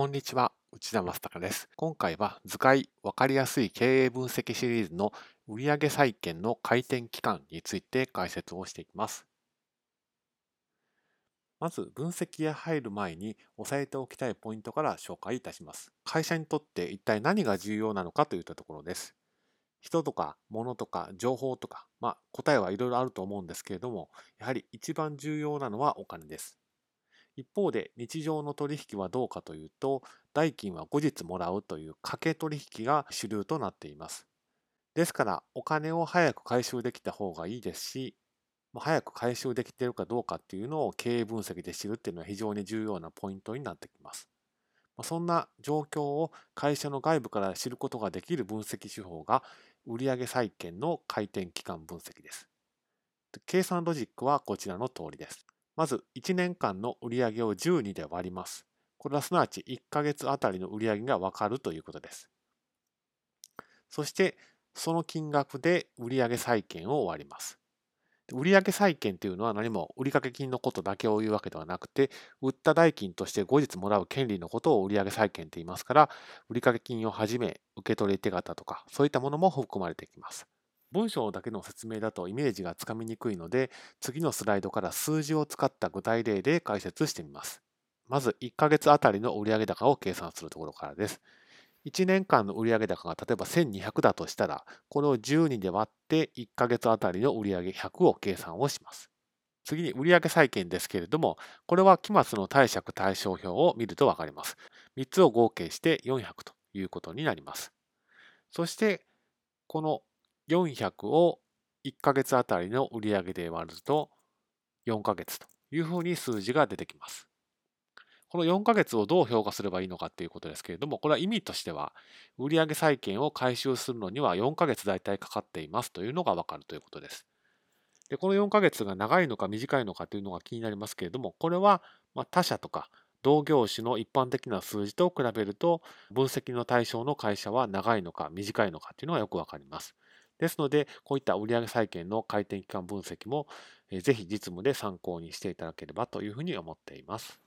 こんにちは、内田正孝です。今回は図解わかりやすい経営分析シリーズの売上債券の回転期間について解説をしていきます。まず分析へ入る前に押さえておきたいポイントから紹介いたします。会社にとって一体何が重要なのかといったところです。人とか物とか情報とか、まあ答えはいろいろあると思うんですけれども、やはり一番重要なのはお金です。一方で日常の取引はどうかというと、代金は後日もらうという掛け取引が主流となっています。ですから、お金を早く回収できた方がいいですし、早く回収できているかどうかっていうのを経営分析で知るっていうのは非常に重要なポイントになってきます。そんな状況を会社の外部から知ることができる分析手法が売上債券の回転期間分析です。計算ロジックはこちらの通りです。まず1年間の売上を12で割ります。これはすなわち1ヶ月あたりの売上がわかるということです。そしてその金額で売上債券を割ります。売上債券というのは何も売掛金のことだけを言うわけではなくて、売った代金として後日もらう権利のことを売上債券と言いますから、売掛金をはじめ、受取手形とか、そういったものも含まれてきます。文章だけの説明だとイメージがつかみにくいので、次のスライドから数字を使った具体例で解説してみます。まず1ヶ月あたりの売上高を計算するところからです。1年間の売上高が例えば1200だとしたら、これを12で割って1ヶ月あたりの売上100を計算をします。次に売上債券ですけれども、これは期末の貸借対照表を見るとわかります。3つを合計して400ということになります。そして、この400を1ヶ月あたりの売上で割ると4ヶ月というふうに数字が出てきます。この4ヶ月をどう評価すればいいのかということですけれども、これは意味としては、売上債券を回収するのには4ヶ月大体かかっていますというのがわかるということです。で、この4ヶ月が長いのか短いのかというのが気になりますけれども、これはま他社とか同業種の一般的な数字と比べると、分析の対象の会社は長いのか短いのかというのがよくわかります。ですので、こういった売上債券の回転期間分析も、ぜひ実務で参考にしていただければというふうに思っています。